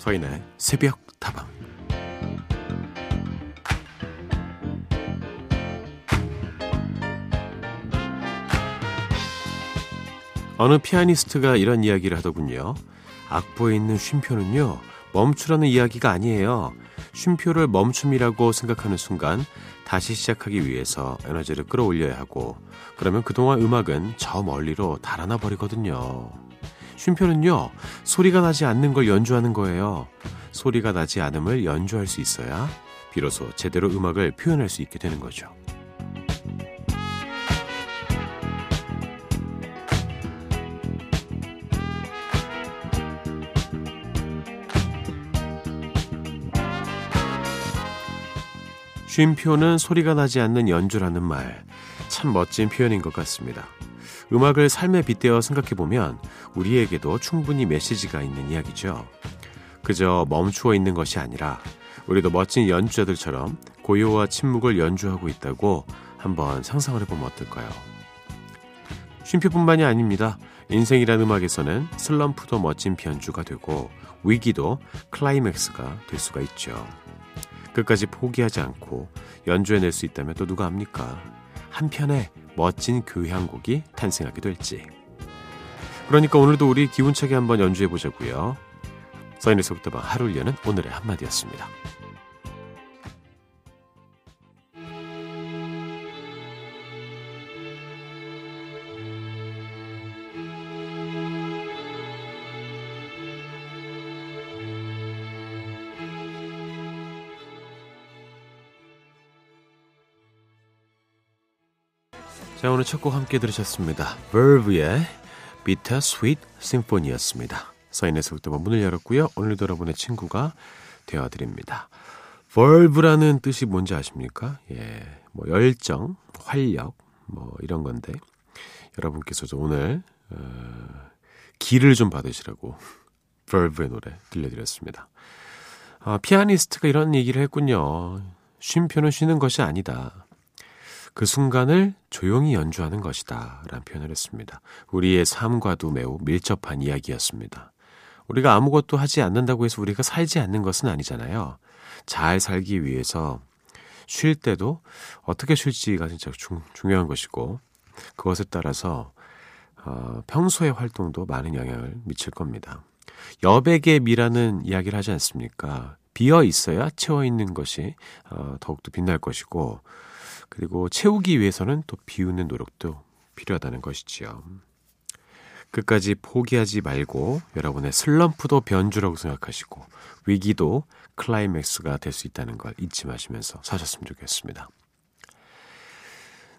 서인의 새벽 다방 어느 피아니스트가 이런 이야기를 하더군요. 악보에 있는 쉼표는요, 멈추라는 이야기가 아니에요. 쉼표를 멈춤이라고 생각하는 순간 다시 시작하기 위해서 에너지를 끌어올려야 하고, 그러면 그동안 음악은 저 멀리로 달아나 버리거든요. 쉼표는요, 소리가 나지 않는 걸 연주하는 거예요. 소리가 나지 않음을 연주할 수 있어야 비로소 제대로 음악을 표현할 수 있게 되는 거죠. 쉼표는 소리가 나지 않는 연주라는 말. 참 멋진 표현인 것 같습니다. 음악을 삶에 빗대어 생각해보면 우리에게도 충분히 메시지가 있는 이야기죠. 그저 멈추어 있는 것이 아니라 우리도 멋진 연주자들처럼 고요와 침묵을 연주하고 있다고 한번 상상을 해보면 어떨까요? 쉼표뿐만이 아닙니다. 인생이란 음악에서는 슬럼프도 멋진 변주가 되고 위기도 클라이맥스가 될 수가 있죠. 끝까지 포기하지 않고 연주해낼 수 있다면 또 누가 합니까? 한편의 멋진 교향곡이 탄생하게 될지. 그러니까 오늘도 우리 기운차게 한번 연주해 보자고요. 서인에서부터 하루를 여는 오늘의 한마디였습니다. 자, 오늘 첫 곡 함께 들으셨습니다. Verve의 Bittersweet Symphony였습니다. 서인에서부터 문을 열었고요. 오늘도 여러분의 친구가 되어드립니다. Verve라는 뜻이 뭔지 아십니까? 예, 뭐 열정, 활력, 뭐 이런 건데 여러분께서도 오늘 어, 기를 좀 받으시라고 Verve의 노래 들려드렸습니다. 아, 피아니스트가 이런 얘기를 했군요. 쉼표는 쉬는 것이 아니다. 그 순간을 조용히 연주하는 것이다. 라는 표현을 했습니다. 우리의 삶과도 매우 밀접한 이야기였습니다. 우리가 아무것도 하지 않는다고 해서 우리가 살지 않는 것은 아니잖아요. 잘 살기 위해서 쉴 때도 어떻게 쉴지가 진짜 중, 중요한 것이고 그것에 따라서 어, 평소의 활동도 많은 영향을 미칠 겁니다. 여백의 미라는 이야기를 하지 않습니까? 비어 있어야 채워 있는 것이 어, 더욱더 빛날 것이고 그리고 채우기 위해서는 또 비우는 노력도 필요하다는 것이지요. 끝까지 포기하지 말고 여러분의 슬럼프도 변주라고 생각하시고 위기도 클라이맥스가 될 수 있다는 걸 잊지 마시면서 사셨으면 좋겠습니다.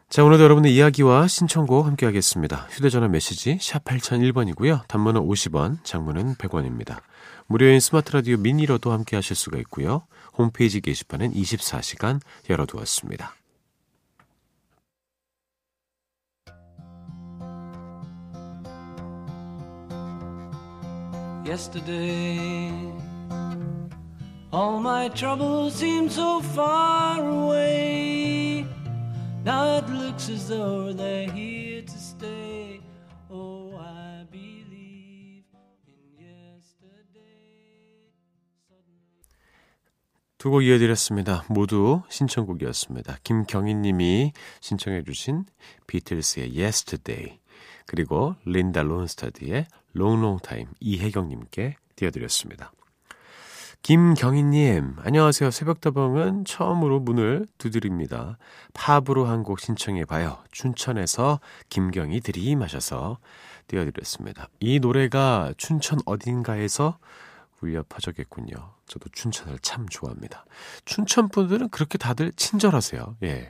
자, 오늘도 여러분의 이야기와 신청곡 함께 하겠습니다. 휴대전화 메시지 샵 8001번이고요. 단문은 50원, 장문은 100원입니다. 무료인 스마트 라디오 미니로도 함께 하실 수가 있고요. 홈페이지 게시판은 24시간 열어두었습니다. Yesterday. All my troubles seem so far away. Now it looks as though they're here to stay. Oh, I believe in yesterday. 두곡 이어드렸습니다. 모두 신청곡이었습니다. 김경희 님이 신청해 주신 비틀스의 Yesterday. 그리고 린다 론스타드의 롱롱타임 이혜경님께 띄워드렸습니다. 김경희님, 안녕하세요. 새벽다방은 처음으로 문을 두드립니다. 팝으로 한 곡 신청해봐요. 춘천에서 김경희 드림하셔서 띄워드렸습니다. 이 노래가 춘천 어딘가에서 울려 퍼졌겠군요. 저도 춘천을 참 좋아합니다. 춘천 분들은 그렇게 다들 친절하세요. 예.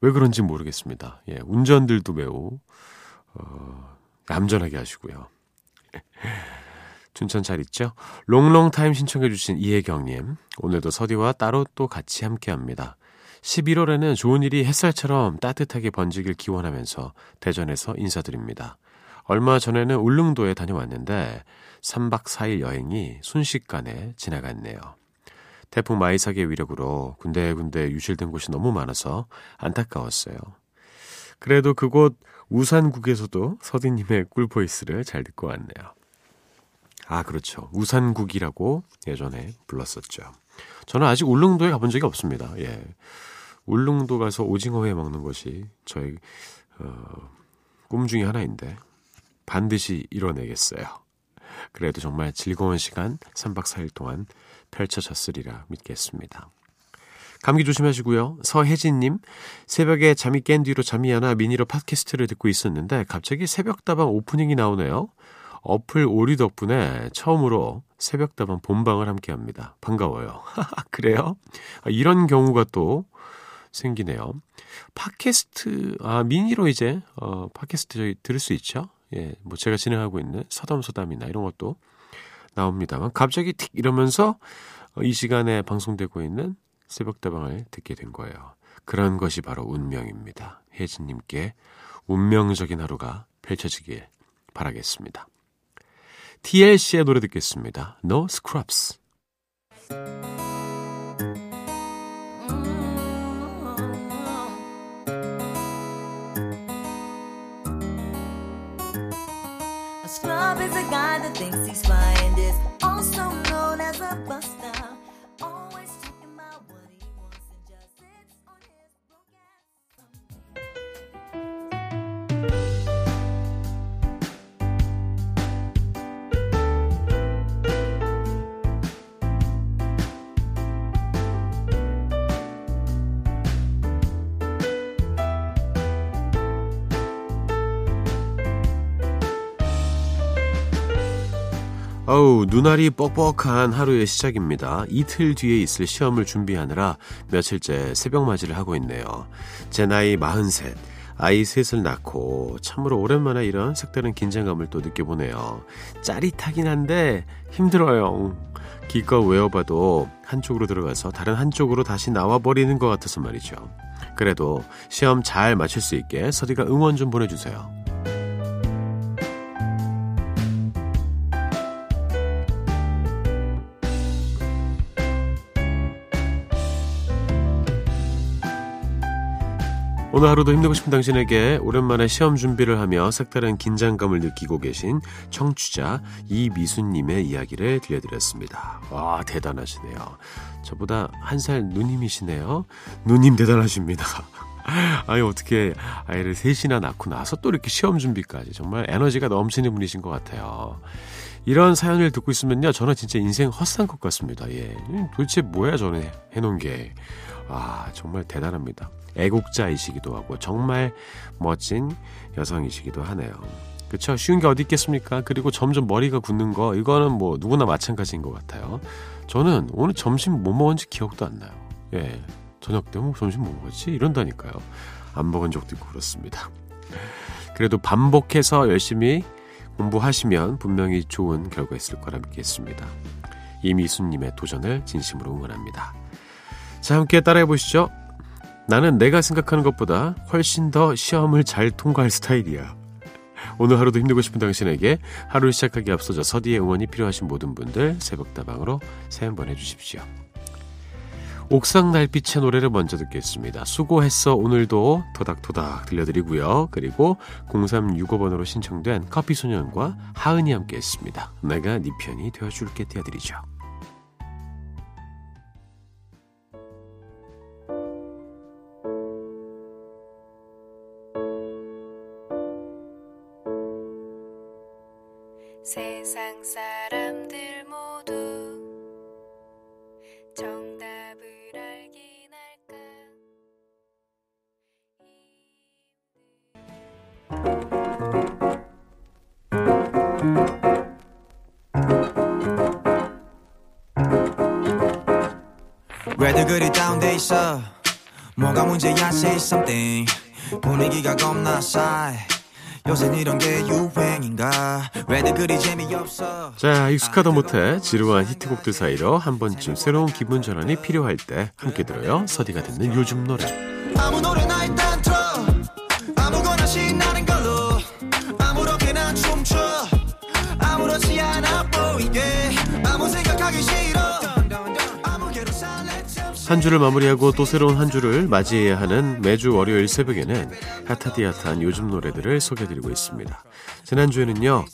왜 그런지 모르겠습니다. 예. 운전들도 매우, 어, 얌전하게 하시고요. 춘천 잘 있죠? 롱롱타임 신청해주신 이혜경님. 오늘도 서디와 따로 또 같이 함께 합니다. 11월에는 좋은 일이 햇살처럼 따뜻하게 번지길 기원하면서 대전에서 인사드립니다. 얼마 전에는 울릉도에 다녀왔는데 3박 4일 여행이 순식간에 지나갔네요. 태풍 마이삭의 위력으로 군데군데 유실된 곳이 너무 많아서 안타까웠어요. 그래도 그곳 우산국에서도 서디님의 꿀보이스를 잘 듣고 왔네요. 아, 그렇죠. 우산국이라고 예전에 불렀었죠. 저는 아직 울릉도에 가본 적이 없습니다. 예. 울릉도 가서 오징어회 먹는 것이 저의 어, 꿈 중에 하나인데 반드시 이뤄내겠어요. 그래도 정말 즐거운 시간 3박 4일 동안 펼쳐졌으리라 믿겠습니다. 감기 조심하시고요. 서혜진님, 새벽에 잠이 깬 뒤로 잠이 안와 미니로 팟캐스트를 듣고 있었는데 갑자기 새벽다방 오프닝이 나오네요. 어플 오리 덕분에 처음으로 새벽다방 본방을 함께 합니다. 반가워요. 그래요? 아, 이런 경우가 또 생기네요. 팟캐스트, 아, 미니로 이제, 어, 팟캐스트 저희 들을 수 있죠? 예, 뭐 제가 진행하고 있는 서담서담이나 이런 것도 나옵니다만 갑자기 틱 이러면서 어, 이 시간에 방송되고 있는 새벽다방을 듣게 된 거예요. 그런 것이 바로 운명입니다. 혜진님께 운명적인 하루가 펼쳐지길 바라겠습니다. TLC의 노래 듣겠습니다. No Scrubs. 어 우, 눈알이 뻑뻑한 하루의 시작입니다. 이틀 뒤에 있을 시험을 준비하느라 며칠째 새벽 맞이를 하고 있네요. 제 나이 43. 아이 셋을 낳고 참으로 오랜만에 이런 색다른 긴장감을 또 느껴보네요. 짜릿하긴 한데 힘들어요. 기껏 외워봐도 한쪽으로 들어가서 다른 한쪽으로 다시 나와버리는 것 같아서 말이죠. 그래도 시험 잘 마칠 수 있게 서디가 응원 좀 보내주세요. 오늘 하루도 힘내고 싶은 당신에게 오랜만에 시험 준비를 하며 색다른 긴장감을 느끼고 계신 청취자 이미수님의 이야기를 들려드렸습니다. 와, 대단하시네요. 저보다 한 살 누님이시네요. 누님 대단하십니다. 아니, 어떻게 아이를 셋이나 낳고 나서 또 이렇게 시험 준비까지 정말 에너지가 넘치는 분이신 것 같아요. 이런 사연을 듣고 있으면요, 저는 진짜 인생 헛산 것 같습니다. 예. 도대체 뭐야, 저는 해놓은 게. 아, 정말 대단합니다. 애국자이시기도 하고 정말 멋진 여성이시기도 하네요. 그쵸? 쉬운 게 어디 있겠습니까? 그리고 점점 머리가 굳는 거, 이거는 뭐 누구나 마찬가지인 것 같아요. 저는 오늘 점심 뭐 먹었는지 기억도 안 나요. 예. 저녁 때 뭐 점심 뭐 먹었지? 이런다니까요. 안 먹은 적도 있고 그렇습니다. 그래도 반복해서 열심히 공부하시면 분명히 좋은 결과 있을 거라 믿겠습니다. 이미수님의 도전을 진심으로 응원합니다. 자, 함께 따라해 보시죠. 나는 내가 생각하는 것보다 훨씬 더 시험을 잘 통과할 스타일이야. 오늘 하루도 힘들고 싶은 당신에게 하루 시작하기 앞서서 서디의 응원이 필요하신 모든 분들 새벽다방으로 사연 보내주십시오. 옥상 달빛의 노래를 먼저 듣겠습니다. 수고했어 오늘도 토닥토닥 들려드리고요. 그리고 0365번으로 신청된 커피소년과 하은이 함께 했습니다. 내가 네 편이 되어줄게 띄워드리죠. 왜들 그리 다운돼 있어. 뭐가 문제야 say something. 분위기가 겁나 싸해. 요새 이런 게 유행인가? 왜들 그리 재미없어? 자 익숙하다 못해 지루한 히트곡들 사이로 한 번쯤 새로운 기분 전환이 필요할 때 함께 들어요. 서디가 듣는 요즘 노래. 아무 노래나 일단 틀어. 아무거나 신나는 걸로. 아무렇게나 춤춰. 아무렇지 않아 보이게. 아무 생각하기 싫어 한 주를 마무리하고 또 새로운 한 주를 맞이해야 하는 매주 월요일 새벽에는 핫하디핫한 요즘 노래들을 소개해드리고 있습니다. 지난주에는요.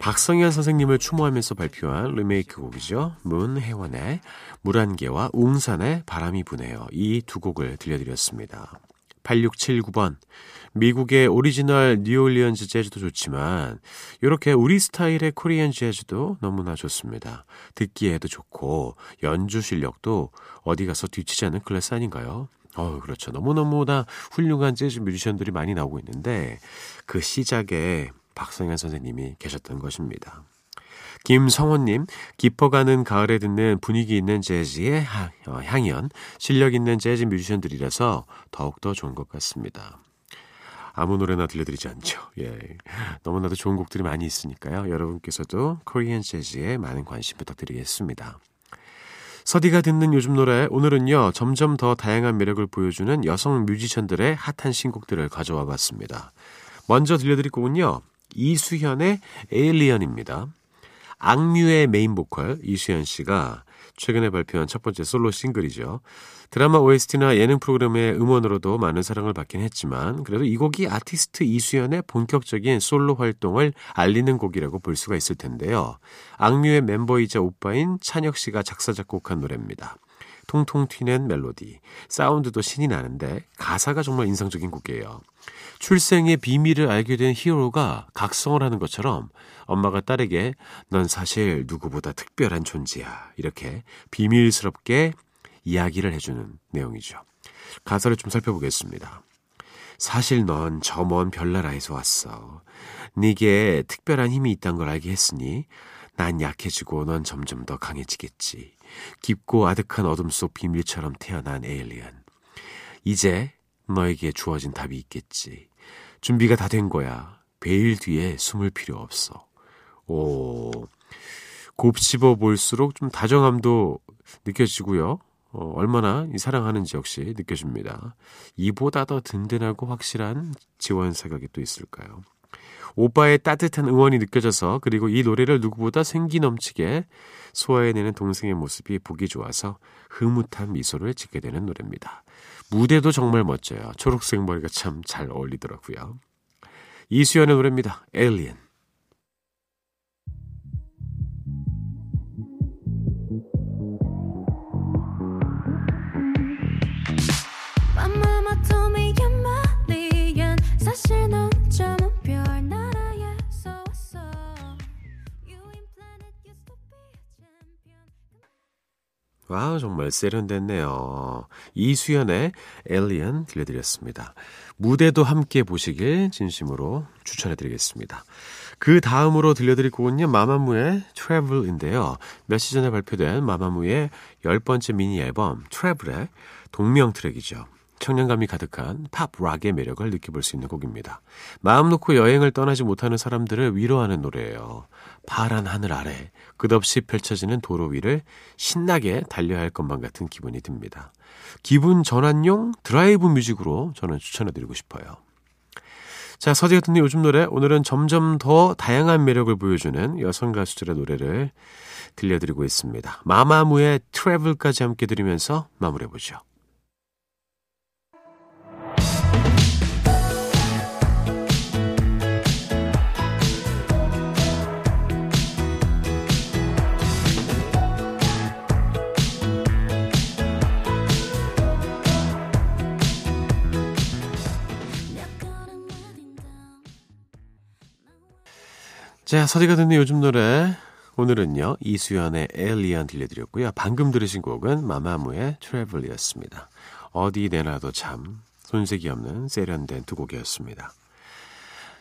박성연 선생님을 추모하면서 발표한 리메이크 곡이죠. 문혜원의 물안개와 웅산의 바람이 부네요. 이 두 곡을 들려드렸습니다. 8679번. 미국의 오리지널 뉴올리언즈 재즈도 좋지만 이렇게 우리 스타일의 코리안 재즈도 너무나 좋습니다. 듣기에도 좋고 연주 실력도 어디 가서 뒤치지 않는 클래스 아닌가요? 어, 그렇죠. 너무너무나 훌륭한 재즈 뮤지션들이 많이 나오고 있는데 그 시작에 박성현 선생님이 계셨던 것입니다. 김성원님, 깊어가는 가을에 듣는 분위기 있는 재즈의 어, 향연, 실력 있는 재즈 뮤지션들이라서 더욱더 좋은 것 같습니다. 아무 노래나 들려드리지 않죠. 예. 너무나도 좋은 곡들이 많이 있으니까요. 여러분께서도 Korean 재즈에 많은 관심 부탁드리겠습니다. 서디가 듣는 요즘 노래 오늘은요 점점 더 다양한 매력을 보여주는 여성 뮤지션들의 핫한 신곡들을 가져와 봤습니다. 먼저 들려드릴 곡은요 이수현의 Alien입니다. 악뮤의 메인 보컬 이수현 씨가 최근에 발표한 첫 번째 솔로 싱글이죠. 드라마 OST나 예능 프로그램의 음원으로도 많은 사랑을 받긴 했지만 그래도 이 곡이 아티스트 이수연의 본격적인 솔로 활동을 알리는 곡이라고 볼 수가 있을 텐데요. 악뮤의 멤버이자 오빠인 찬혁 씨가 작사 작곡한 노래입니다. 통통 튀는 멜로디, 사운드도 신이 나는데 가사가 정말 인상적인 곡이에요. 출생의 비밀을 알게 된 히어로가 각성을 하는 것처럼 엄마가 딸에게 넌 사실 누구보다 특별한 존재야. 이렇게 비밀스럽게 이야기를 해주는 내용이죠. 가사를 좀 살펴보겠습니다. 사실 넌 저 먼 별나라에서 왔어. 네게 특별한 힘이 있단 걸 알게 했으니 난 약해지고 넌 점점 더 강해지겠지. 깊고 아득한 어둠 속 비밀처럼 태어난 Alien. 이제 너에게 주어진 답이 있겠지. 준비가 다 된 거야. 베일 뒤에 숨을 필요 없어. 오, 곱씹어 볼수록 좀 다정함도 느껴지고요. 어, 얼마나 사랑하는지 역시 느껴집니다. 이보다 더 든든하고 확실한 지원 사격이 또 있을까요? 오빠의 따뜻한 응원이 느껴져서 그리고 이 노래를 누구보다 생기 넘치게 소화해내는 동생의 모습이 보기 좋아서 흐뭇한 미소를 짓게 되는 노래입니다. 무대도 정말 멋져요. 초록색 머리가 참 잘 어울리더라고요. 이수연의 노래입니다. Alien. 와우, 정말 세련됐네요. 이수연의 엘리언 들려드렸습니다. 무대도 함께 보시길 진심으로 추천해드리겠습니다. 그 다음으로 들려드릴 곡은요, 마마무의. 몇시 전에 발표된 마마무의 열 번째 미니 앨범 Travel의 동명 트랙이죠. 청량감이 가득한 팝 락의 매력을 느껴볼 수 있는 곡입니다. 마음 놓고 여행을 떠나지 못하는 사람들을 위로하는 노래예요. 파란 하늘 아래 끝없이 펼쳐지는 도로 위를 신나게 달려야 할 것만 같은 기분이 듭니다. 기분 전환용 드라이브 뮤직으로 저는 추천해드리고 싶어요. 자, 서재 같은 요즘 노래 오늘은 점점 더 다양한 매력을 보여주는 여성 가수들의 노래를 들려드리고 있습니다. 마마무의 트래블까지 함께 들으면서 마무리해보죠. 자, 서디가 듣는 요즘 노래. 오늘은요, 이수현의 Alien 들려드렸고요. 방금 들으신 곡은 마마무의 Travel이었습니다. 어디 내놔도 참 손색이 없는 세련된 두 곡이었습니다.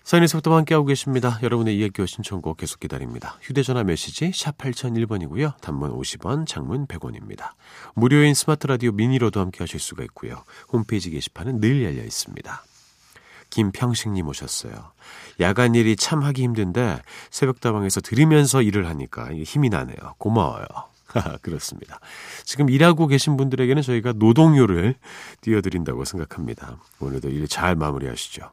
사인에서부터 함께하고 계십니다. 여러분의 이야기와 신청곡 계속 기다립니다. 휴대전화 메시지 샵 8001번이고요. 단문 50원, 장문 100원입니다. 무료인 스마트 라디오 미니로도 함께하실 수가 있고요. 홈페이지 게시판은 늘 열려 있습니다. 김평식님 오셨어요. 야간 일이 참 하기 힘든데 새벽다방에서 들으면서 일을 하니까 힘이 나네요. 고마워요. 그렇습니다. 지금 일하고 계신 분들에게는 저희가 노동요를 띄워드린다고 생각합니다. 오늘도 일 잘 마무리하시죠.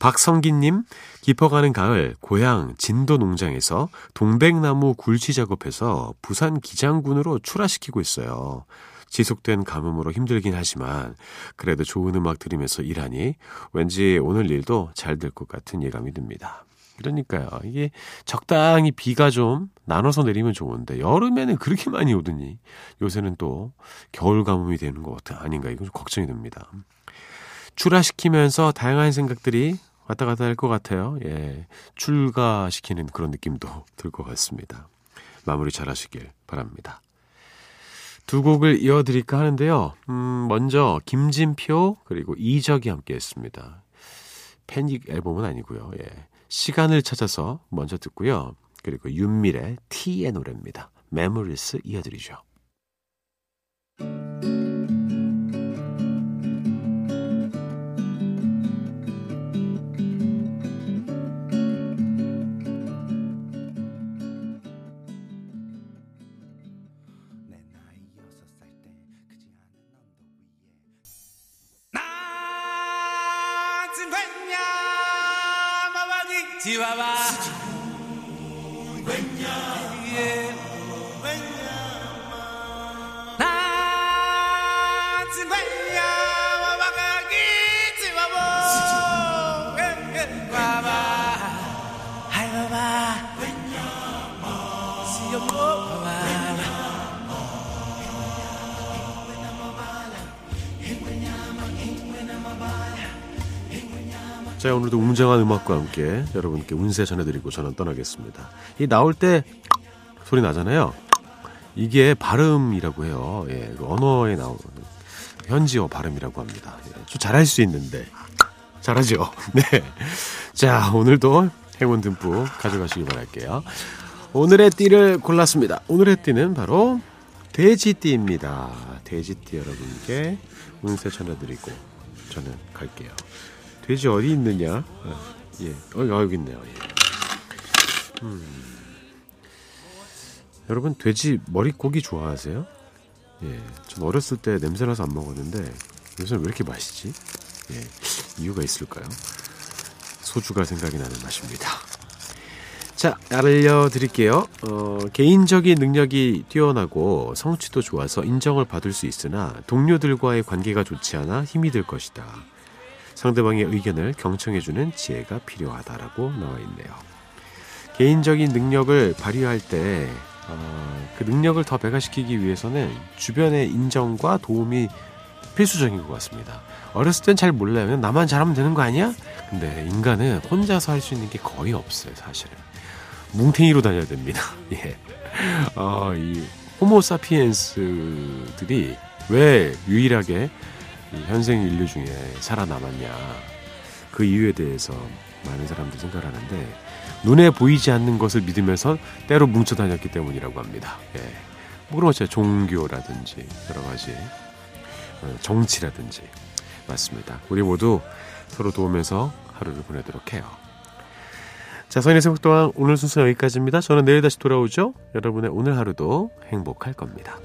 박성기님, 깊어가는 가을, 고향 진도 농장에서 동백나무 굴치 작업해서 부산 기장군으로 출하시키고 있어요. 지속된 가뭄으로 힘들긴 하지만 그래도 좋은 음악 들으면서 일하니 왠지 오늘 일도 잘 될 것 같은 예감이 듭니다. 그러니까요. 이게 적당히 비가 좀 나눠서 내리면 좋은데 여름에는 그렇게 많이 오더니 요새는 또 겨울 가뭄이 되는 것 아닌가 이건 좀 걱정이 됩니다. 출하시키면서 다양한 생각들이 왔다 갔다 할 것 같아요. 예. 출가시키는 그런 느낌도 들 것 같습니다. 마무리 잘 하시길 바랍니다. 두 곡을 이어드릴까 하는데요. 음, 먼저 김진표 그리고 이적이 함께 했습니다. 패닉 앨범은 아니고요. 예. 시간을 찾아서 먼저 듣고요. 그리고 윤미래 T의 노래입니다. Memories 이어드리죠. 자, 오늘도 웅장한 음악과 함께 여러분께 운세 전해드리고 저는 떠나겠습니다. 이 나올 때 소리 나잖아요. 이게 발음이라고 해요. 예, 그 언어에 나오는 현지어 발음이라고 합니다. 예, 좀 잘할 수 있는데 잘하죠. 네. 자, 오늘도 행운 듬뿍 가져가시기 바랄게요. 오늘의 띠를 골랐습니다. 오늘의 띠는 바로 돼지띠입니다. 돼지띠 여러분께 운세 전해드리고 저는 갈게요. 돼지 어디 있느냐? 아, 예, 어, 여기 있네요. 예. 음. 여러분 돼지 머리고기 좋아하세요? 예, 전 어렸을 때 냄새나서 안 먹었는데 요새는 왜 이렇게 맛있지? 예, 이유가 있을까요? 소주가 생각이 나는 맛입니다. 자, 알려드릴게요. 어, 개인적인 능력이 뛰어나고 성취도 좋아서 인정을 받을 수 있으나 동료들과의 관계가 좋지 않아 힘이 들 것이다. 상대방의 의견을 경청해주는 지혜가 필요하다라고 나와 있네요. 개인적인 능력을 발휘할 때, 어, 그 능력을 더 배가시키기 위해서는 주변의 인정과 도움이 필수적인 것 같습니다. 어렸을 땐 잘 몰라요. 나만 잘하면 되는 거 아니야? 근데 인간은 혼자서 할 수 있는 게 거의 없어요, 사실은. 뭉탱이로 다녀야 됩니다. 예. 어, 이 호모사피엔스들이 왜 유일하게 현생 인류 중에 살아남았냐 그 이유에 대해서 많은 사람들이 생각하는데 눈에 보이지 않는 것을 믿으면서 때로 뭉쳐 다녔기 때문이라고 합니다. 예. 뭐 그런 종교라든지 여러 가지 어, 정치라든지 맞습니다. 우리 모두 서로 도우면서 하루를 보내도록 해요. 자, 서인의 생각 동안 오늘 순서 여기까지입니다. 저는 내일 다시 돌아오죠. 여러분의 오늘 하루도 행복할 겁니다.